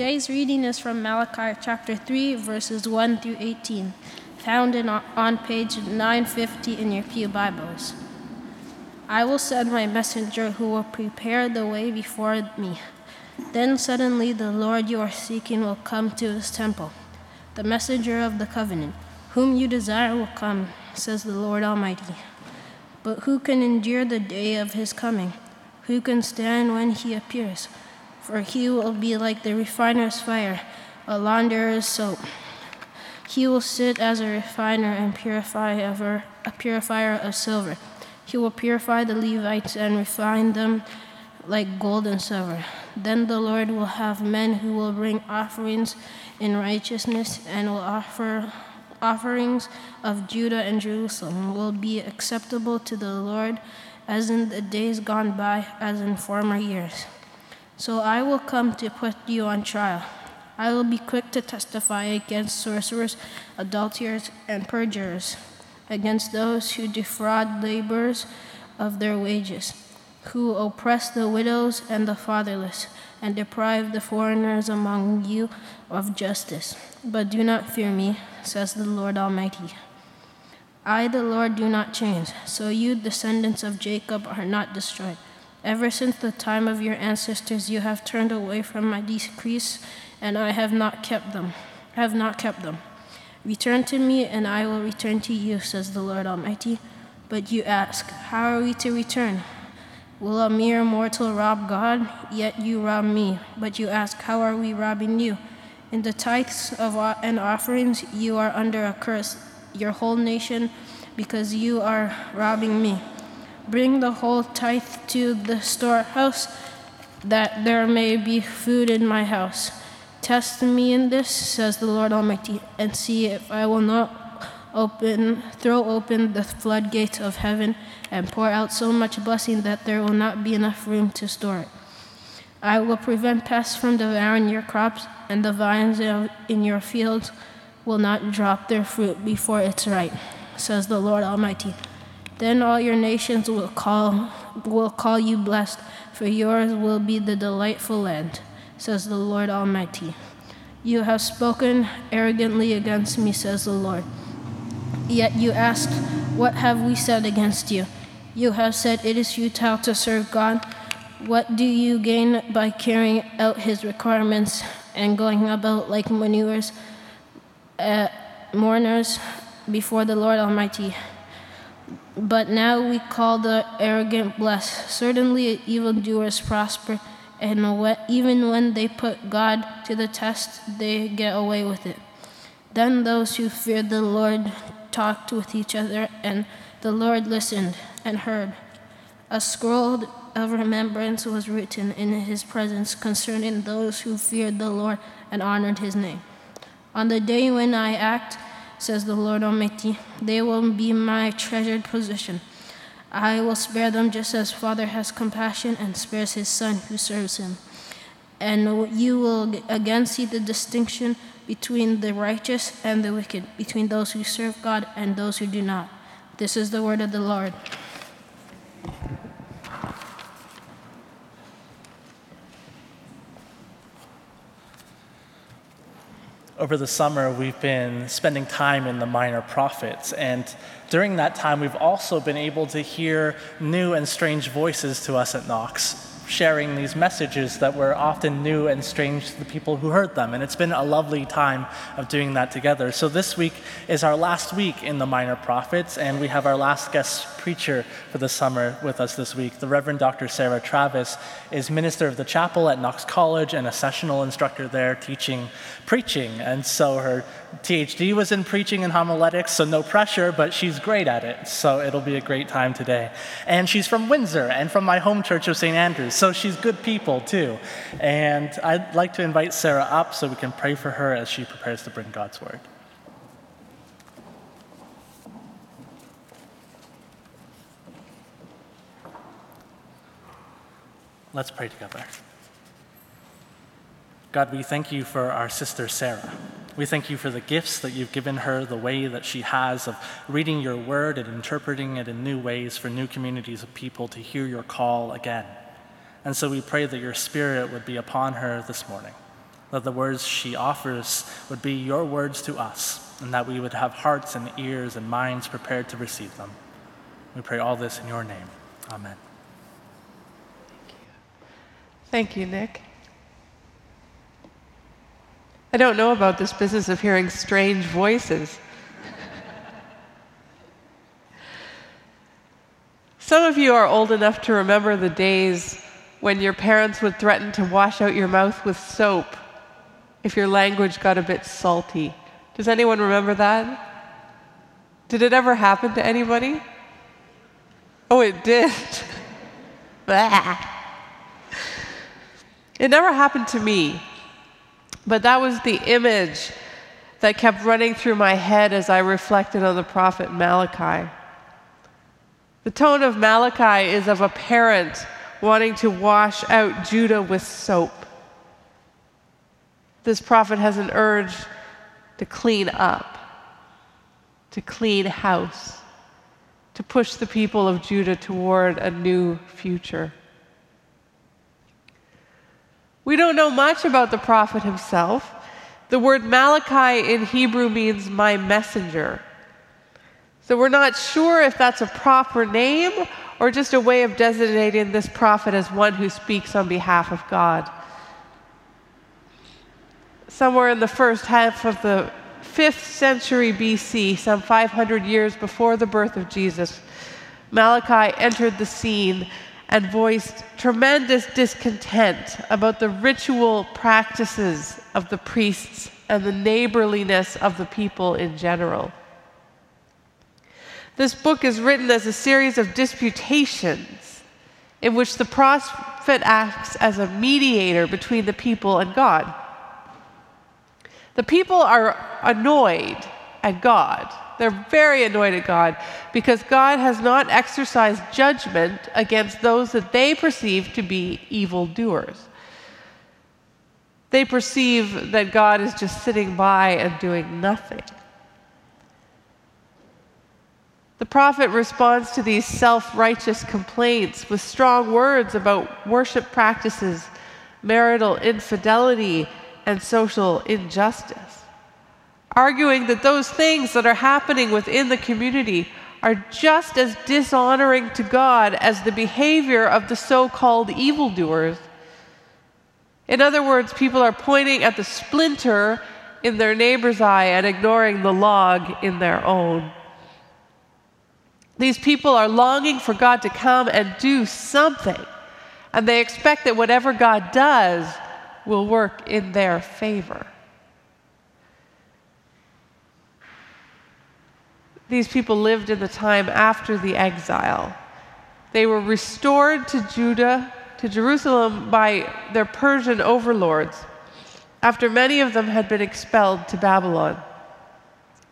Today's reading is from Malachi chapter 3, verses 1 through 18, found in, on page 950 in your Pew Bibles. I will send my messenger who will prepare the way before me. Then suddenly the Lord you are seeking will come to his temple. The messenger of the covenant, whom you desire, will come, says the Lord Almighty. But who can endure the day of his coming? Who can stand when he appears? For he will be like the refiner's fire, a launderer's soap. He will sit as a refiner and purify ever, a purifier of silver. He will purify the Levites and refine them like gold and silver. Then the Lord will have men who will bring offerings in righteousness and will offer offerings of Judah and Jerusalem will be acceptable to the Lord as in the days gone by, as in former years. So I will come to put you on trial. I will be quick to testify against sorcerers, adulterers, and perjurers against those who defraud laborers of their wages, who oppress the widows and the fatherless, and deprive the foreigners among you of justice. But do not fear me, says the Lord Almighty. I, the Lord, do not change, so you, descendants of Jacob, are not destroyed. Ever since the time of your ancestors, you have turned away from my decrees, and I have not kept them. I have not kept them. Return to me, and I will return to you, says the Lord Almighty. But you ask, How are we to return? Will a mere mortal rob God? Yet you rob me. But you ask, How are we robbing you? In the tithes of and offerings, you are under a curse, your whole nation, because you are robbing me. Bring the whole tithe to the storehouse, that there may be food in my house. Test me in this, says the Lord Almighty, and see if I will not open, throw open the floodgates of heaven and pour out so much blessing that there will not be enough room to store it. I will prevent pests from devouring your crops, and the vines in your fields will not drop their fruit before it's ripe, says the Lord Almighty. Then all your nations will call, will call you blessed, for yours will be the delightful land says the Lord Almighty. You have spoken arrogantly against me, says the Lord. Yet you asked, What have we said against you? You have said, It is futile to serve God. What do you gain by carrying out his requirements and going about like manures, uh, mourners before the Lord Almighty? But now we call the arrogant blessed. Certainly, evildoers prosper and even when they put God to the test, they get away with it. Then those who feared the Lord talked with each other, and the Lord listened and heard. A scroll of remembrance was written in his presence concerning those who feared the Lord and honored his name. On the day when I act, says the Lord Almighty, they will be my treasured possession. I will spare them just as Father has compassion and spares his Son who serves him. And you will again see the distinction between the righteous and the wicked, between those who serve God and those who do not. This is the word of the Lord. Over the summer, we've been spending time in the minor prophets, and during that time, we've also been able to hear new and strange voices to us at Knox, sharing these messages that were often new and strange to the people who heard them. And it's been a lovely time of doing that together. So this week is our last week in the Minor Prophets, and we have our last guest preacher for the summer with us this week. The Reverend Dr. Sarah Travis is minister of the chapel at Knox College and a sessional instructor there teaching preaching. And so her PhD was in preaching and homiletics, so no pressure, but she's great at it. So it'll be a great time today. And she's from Windsor and from my home church of St. Andrews, so she's good people too. And I'd like to invite Sarah up so we can pray for her as she prepares to bring God's word. Let's pray together. God, we thank you for our sister Sarah. We thank you for the gifts that you've given her, the way that she has of reading your word and interpreting it in new ways for new communities of people to hear your call again. And so we pray that your spirit would be upon her this morning. that the words she offers would be your words to us, and that we would have hearts and ears and minds prepared to receive them. We pray all this in your name. Amen. Thank you, Thank you Nick. I don't know about this business of hearing strange voices. Some of you are old enough to remember the days when your parents would threaten to wash out your mouth with soap if your language got a bit salty. Does anyone remember that? Did it ever happen to anybody? Oh, it did. it never happened to me, but that was the image that kept running through my head as I reflected on the prophet Malachi. The tone of Malachi is of a parent wanting to wash out Judah with soap. This prophet has an urge to clean up, to clean house, to push the people of Judah toward a new future. We don't know much about the prophet himself. The word Malachi in Hebrew means my messenger. So we're not sure if that's a proper name or just a way of designating this prophet as one who speaks on behalf of God. Somewhere in the first half of the 5th century BC, some 500 years before the birth of Jesus, Malachi entered the scene and voiced tremendous discontent about the ritual practices of the priests and the neighborliness of the people in general. This book is written as a series of disputations in which the prophet acts as a mediator between the people and God. The people are annoyed at God. They're very annoyed at God because God has not exercised judgment against those that they perceive to be evildoers. They perceive that God is just sitting by and doing nothing. The prophet responds to these self righteous complaints with strong words about worship practices, marital infidelity, and social injustice, arguing that those things that are happening within the community are just as dishonoring to God as the behavior of the so called evildoers. In other words, people are pointing at the splinter in their neighbor's eye and ignoring the log in their own. These people are longing for God to come and do something, and they expect that whatever God does will work in their favor. These people lived in the time after the exile. They were restored to Judah, to Jerusalem, by their Persian overlords after many of them had been expelled to Babylon.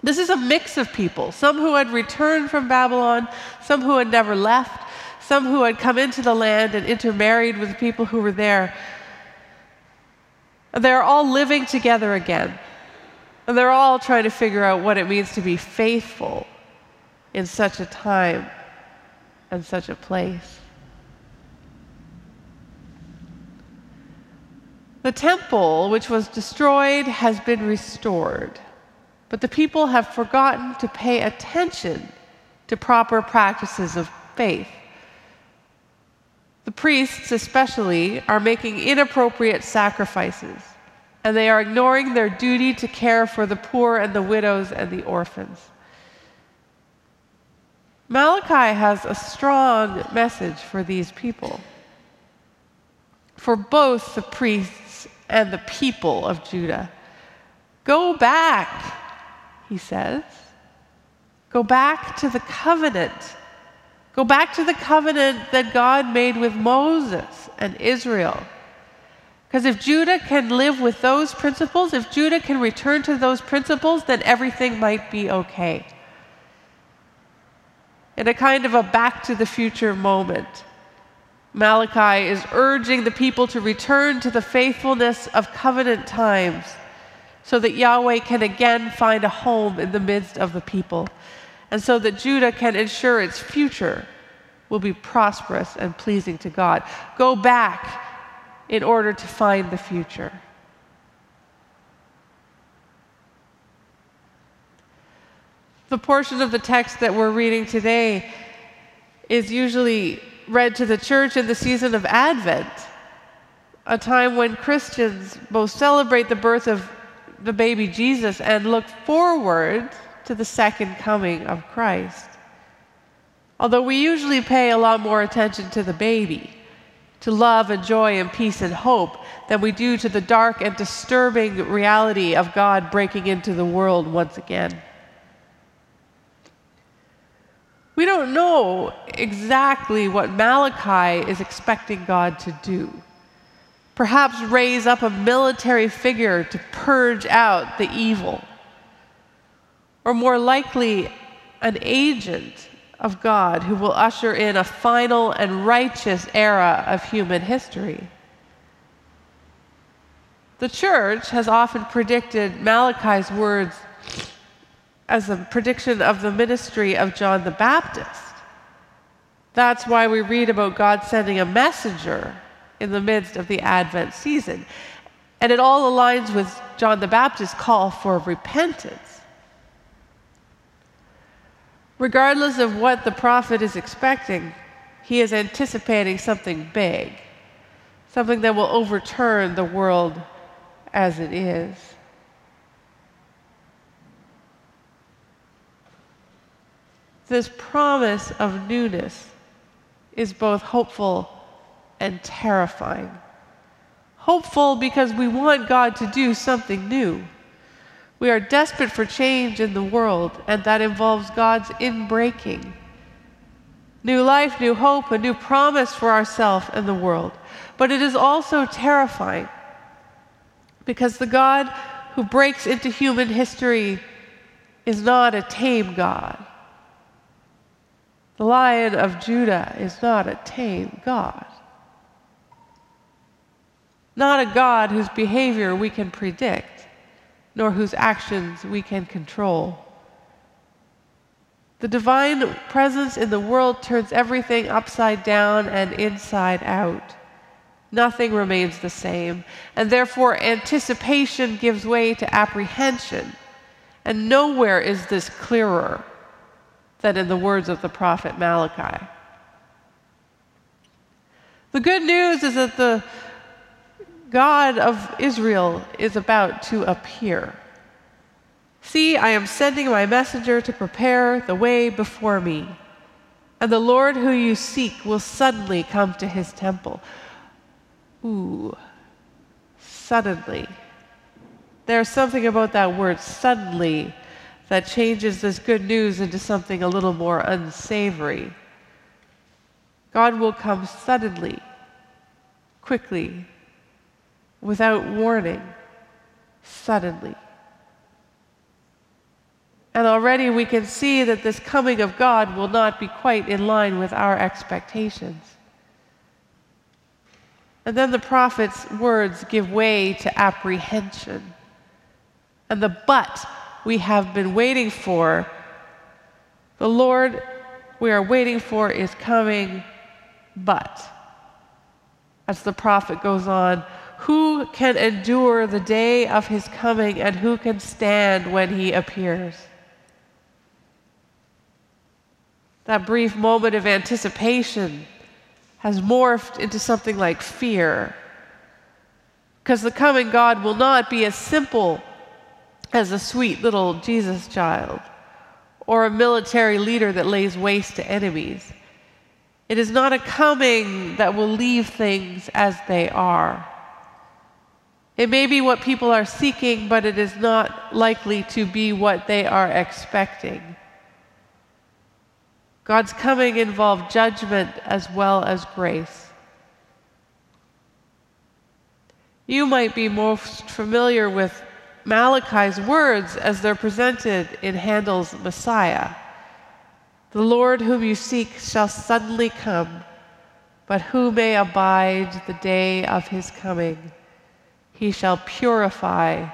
This is a mix of people, some who had returned from Babylon, some who had never left, some who had come into the land and intermarried with people who were there. They're all living together again. And they're all trying to figure out what it means to be faithful in such a time and such a place. The temple, which was destroyed, has been restored. But the people have forgotten to pay attention to proper practices of faith. The priests, especially, are making inappropriate sacrifices, and they are ignoring their duty to care for the poor and the widows and the orphans. Malachi has a strong message for these people, for both the priests and the people of Judah. Go back he says. Go back to the covenant. Go back to the covenant that God made with Moses and Israel. Because if Judah can live with those principles, if Judah can return to those principles, then everything might be okay. In a kind of a back to the future moment, Malachi is urging the people to return to the faithfulness of covenant times so that Yahweh can again find a home in the midst of the people, and so that Judah can ensure its future will be prosperous and pleasing to God. Go back in order to find the future. The portion of the text that we're reading today is usually read to the church in the season of Advent, a time when Christians both celebrate the birth of the baby Jesus and look forward to the second coming of Christ. Although we usually pay a lot more attention to the baby, to love and joy and peace and hope, than we do to the dark and disturbing reality of God breaking into the world once again. We don't know exactly what Malachi is expecting God to do. Perhaps raise up a military figure to purge out the evil. Or more likely, an agent of God who will usher in a final and righteous era of human history. The church has often predicted Malachi's words as a prediction of the ministry of John the Baptist. That's why we read about God sending a messenger in the midst of the Advent season. And it all aligns with John the Baptist's call for repentance. Regardless of what the prophet is expecting, he is anticipating something big, something that will overturn the world as it is. This promise of newness is both hopeful and terrifying. Hopeful because we want God to do something new. We are desperate for change in the world, and that involves God's inbreaking. New life, new hope, a new promise for ourselves and the world. But it is also terrifying because the God who breaks into human history is not a tame God. The Lion of Judah is not a tame God. Not a God whose behavior we can predict, nor whose actions we can control. The divine presence in the world turns everything upside down and inside out. Nothing remains the same, and therefore anticipation gives way to apprehension. And nowhere is this clearer than in the words of the prophet Malachi. The good news is that the God of Israel is about to appear. See, I am sending my messenger to prepare the way before me. And the Lord who you seek will suddenly come to his temple. Ooh, suddenly. There's something about that word, suddenly, that changes this good news into something a little more unsavory. God will come suddenly, quickly, without warning, suddenly. And already we can see that this coming of God will not be quite in line with our expectations. And then the prophet's words give way to apprehension. And the but we have been waiting for, the Lord we are waiting for is coming, but, as the prophet goes on, who can endure the day of his coming and who can stand when he appears? That brief moment of anticipation has morphed into something like fear. Because the coming God will not be as simple as a sweet little Jesus child or a military leader that lays waste to enemies. It is not a coming that will leave things as they are. It may be what people are seeking, but it is not likely to be what they are expecting. God's coming involved judgment as well as grace. You might be most familiar with Malachi's words as they're presented in Handel's Messiah. The Lord whom you seek shall suddenly come, but who may abide the day of his coming? He shall purify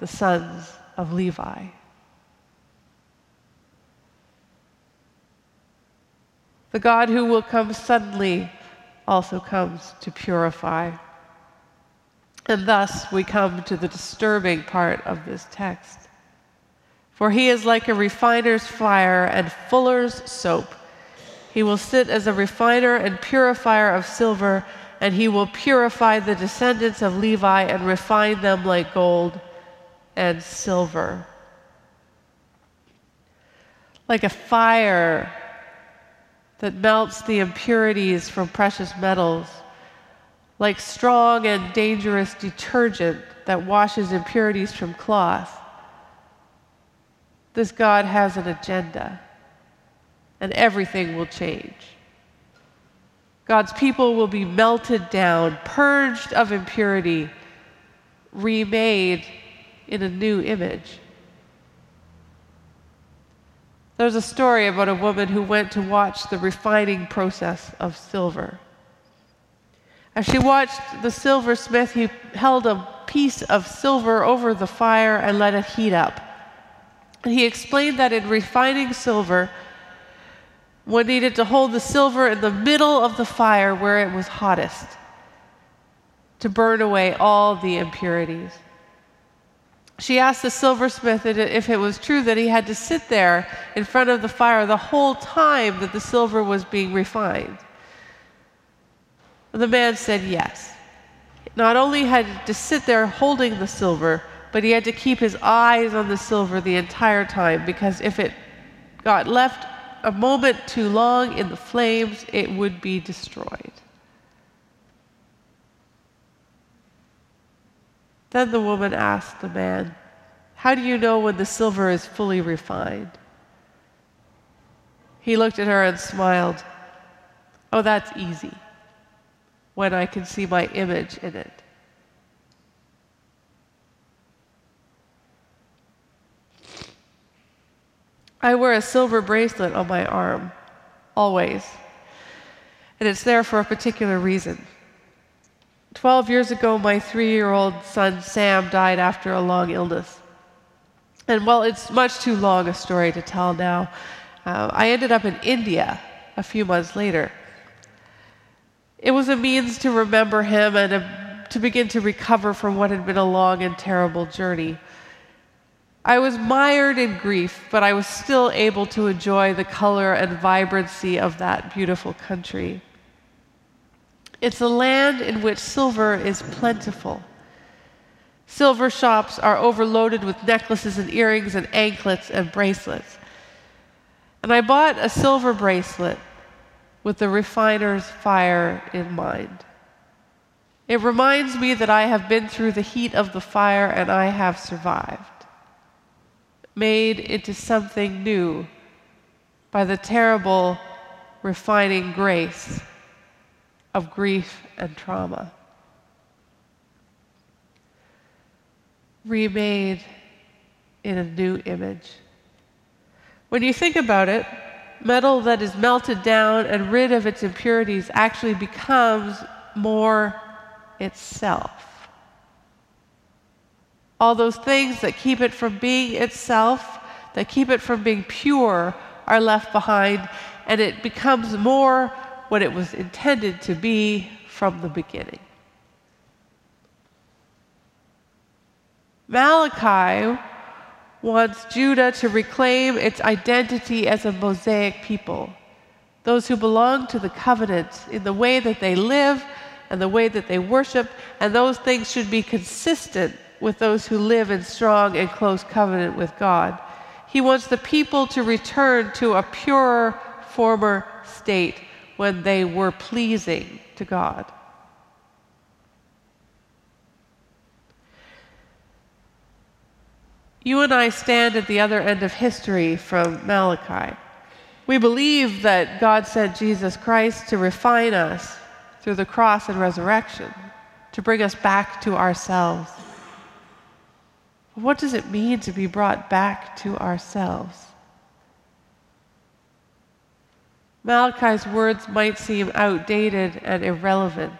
the sons of Levi. The God who will come suddenly also comes to purify. And thus we come to the disturbing part of this text. For he is like a refiner's fire and fuller's soap. He will sit as a refiner and purifier of silver, and he will purify the descendants of Levi and refine them like gold and silver. Like a fire that melts the impurities from precious metals, like strong and dangerous detergent that washes impurities from cloth. This God has an agenda, and everything will change. God's people will be melted down, purged of impurity, remade in a new image. There's a story about a woman who went to watch the refining process of silver. As she watched the silversmith, he held a piece of silver over the fire and let it heat up. And he explained that in refining silver, one needed to hold the silver in the middle of the fire where it was hottest to burn away all the impurities she asked the silversmith if it was true that he had to sit there in front of the fire the whole time that the silver was being refined. The man said yes. Not only had to sit there holding the silver, but he had to keep his eyes on the silver the entire time because if it got left a moment too long in the flames, it would be destroyed. Then the woman asked the man, How do you know when the silver is fully refined? He looked at her and smiled. Oh, that's easy. When I can see my image in it. I wear a silver bracelet on my arm, always. And it's there for a particular reason. 12 years ago, my three year old son Sam died after a long illness. And while it's much too long a story to tell now, uh, I ended up in India a few months later. It was a means to remember him and a, to begin to recover from what had been a long and terrible journey. I was mired in grief, but I was still able to enjoy the color and vibrancy of that beautiful country. It's a land in which silver is plentiful. Silver shops are overloaded with necklaces and earrings and anklets and bracelets. And I bought a silver bracelet with the refiner's fire in mind. It reminds me that I have been through the heat of the fire and I have survived, made into something new by the terrible refining grace of grief and trauma. Remade in a new image. When you think about it, metal that is melted down and rid of its impurities actually becomes more itself. All those things that keep it from being itself, that keep it from being pure, are left behind, and it becomes more what it was intended to be from the beginning. Malachi wants Judah to reclaim its identity as a Mosaic people, those who belong to the covenant in the way that they live and the way that they worship, and those things should be consistent with those who live in strong and close covenant with God. He wants the people to return to a purer former state when they were pleasing to God. You and I stand at the other end of history from Malachi. We believe that God sent Jesus Christ to refine us through the cross and resurrection, to bring us back to ourselves. What does it mean to be brought back to ourselves? Malachi's words might seem outdated and irrelevant.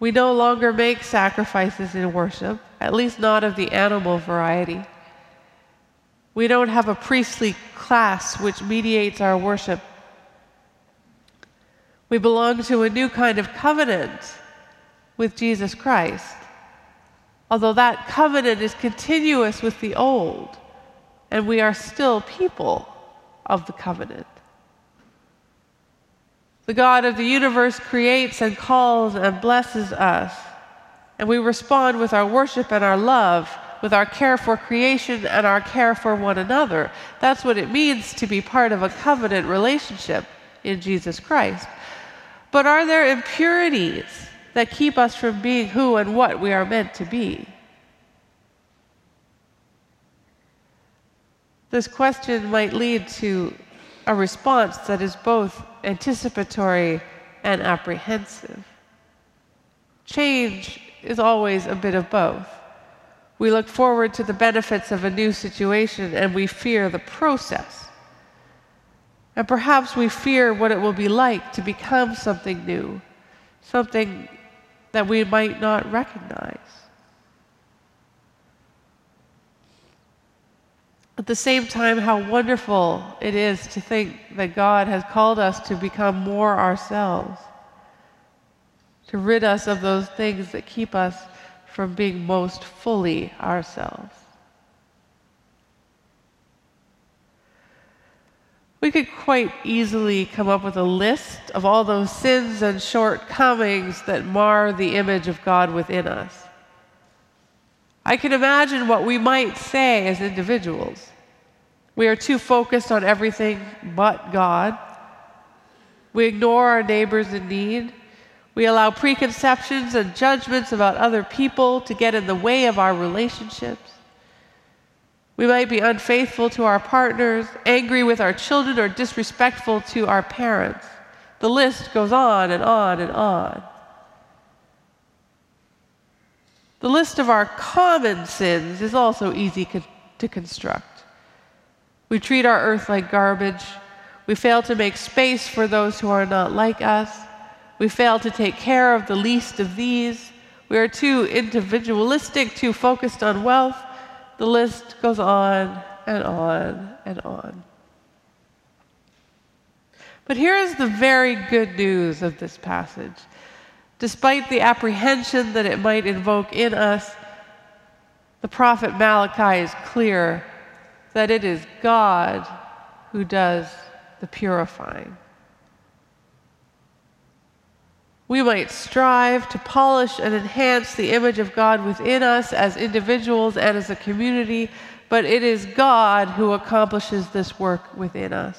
We no longer make sacrifices in worship, at least not of the animal variety. We don't have a priestly class which mediates our worship. We belong to a new kind of covenant with Jesus Christ. Although that covenant is continuous with the old, and we are still people of the covenant. The God of the universe creates and calls and blesses us, and we respond with our worship and our love, with our care for creation and our care for one another. That's what it means to be part of a covenant relationship in Jesus Christ. But are there impurities that keep us from being who and what we are meant to be? This question might lead to a response that is both anticipatory and apprehensive. Change is always a bit of both. We look forward to the benefits of a new situation and we fear the process. And perhaps we fear what it will be like to become something new, something that we might not recognize. At the same time, how wonderful it is to think that God has called us to become more ourselves, to rid us of those things that keep us from being most fully ourselves. We could quite easily come up with a list of all those sins and shortcomings that mar the image of God within us. I can imagine what we might say as individuals. We are too focused on everything but God. We ignore our neighbors in need. We allow preconceptions and judgments about other people to get in the way of our relationships. We might be unfaithful to our partners, angry with our children, or disrespectful to our parents. The list goes on and on and on. The list of our common sins is also easy co- to construct. We treat our earth like garbage. We fail to make space for those who are not like us. We fail to take care of the least of these. We are too individualistic, too focused on wealth. The list goes on and on and on. But here is the very good news of this passage Despite the apprehension that it might invoke in us, the prophet Malachi is clear that it is God who does the purifying. We might strive to polish and enhance the image of God within us as individuals and as a community, but it is God who accomplishes this work within us.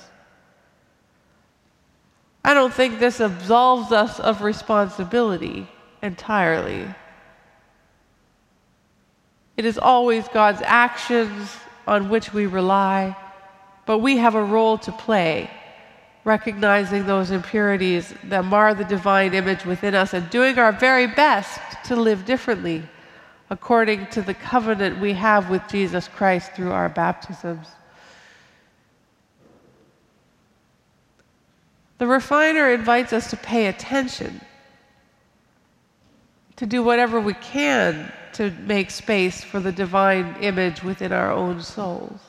I don't think this absolves us of responsibility entirely. It is always God's actions on which we rely, but we have a role to play, recognizing those impurities that mar the divine image within us and doing our very best to live differently according to the covenant we have with Jesus Christ through our baptisms. The refiner invites us to pay attention, to do whatever we can to make space for the divine image within our own souls.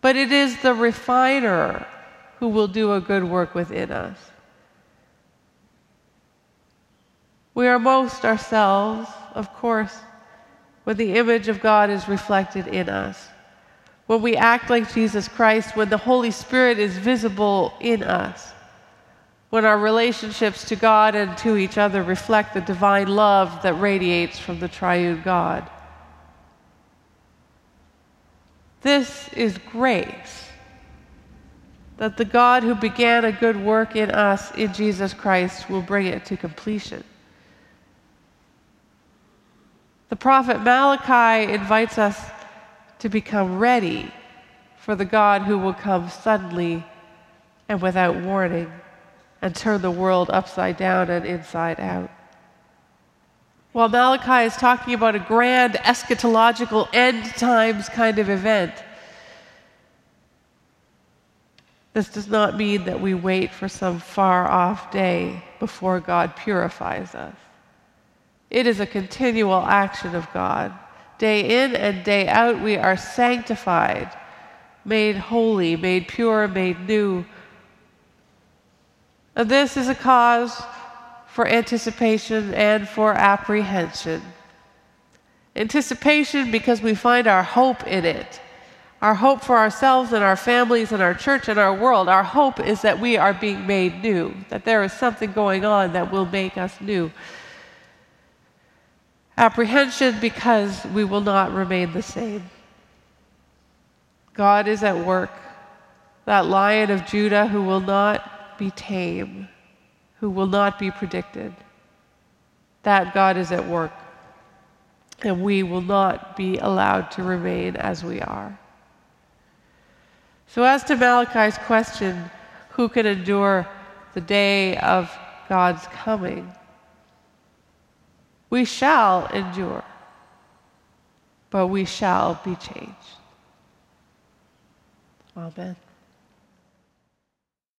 But it is the refiner who will do a good work within us. We are most ourselves, of course, when the image of God is reflected in us when we act like Jesus Christ, when the Holy Spirit is visible in us, when our relationships to God and to each other reflect the divine love that radiates from the triune God. This is grace. That the God who began a good work in us in Jesus Christ will bring it to completion. The prophet Malachi invites us to become ready for the God who will come suddenly and without warning and turn the world upside down and inside out. While Malachi is talking about a grand eschatological end times kind of event, this does not mean that we wait for some far off day before God purifies us. It is a continual action of God Day in and day out, we are sanctified, made holy, made pure, made new. And this is a cause for anticipation and for apprehension. Anticipation because we find our hope in it, Our hope for ourselves and our families and our church and our world, our hope is that we are being made new, that there is something going on that will make us new. Apprehension because we will not remain the same. God is at work, that lion of Judah who will not be tame, who will not be predicted. That God is at work, and we will not be allowed to remain as we are. So, as to Malachi's question, who can endure the day of God's coming? We shall endure, but we shall be changed. Amen.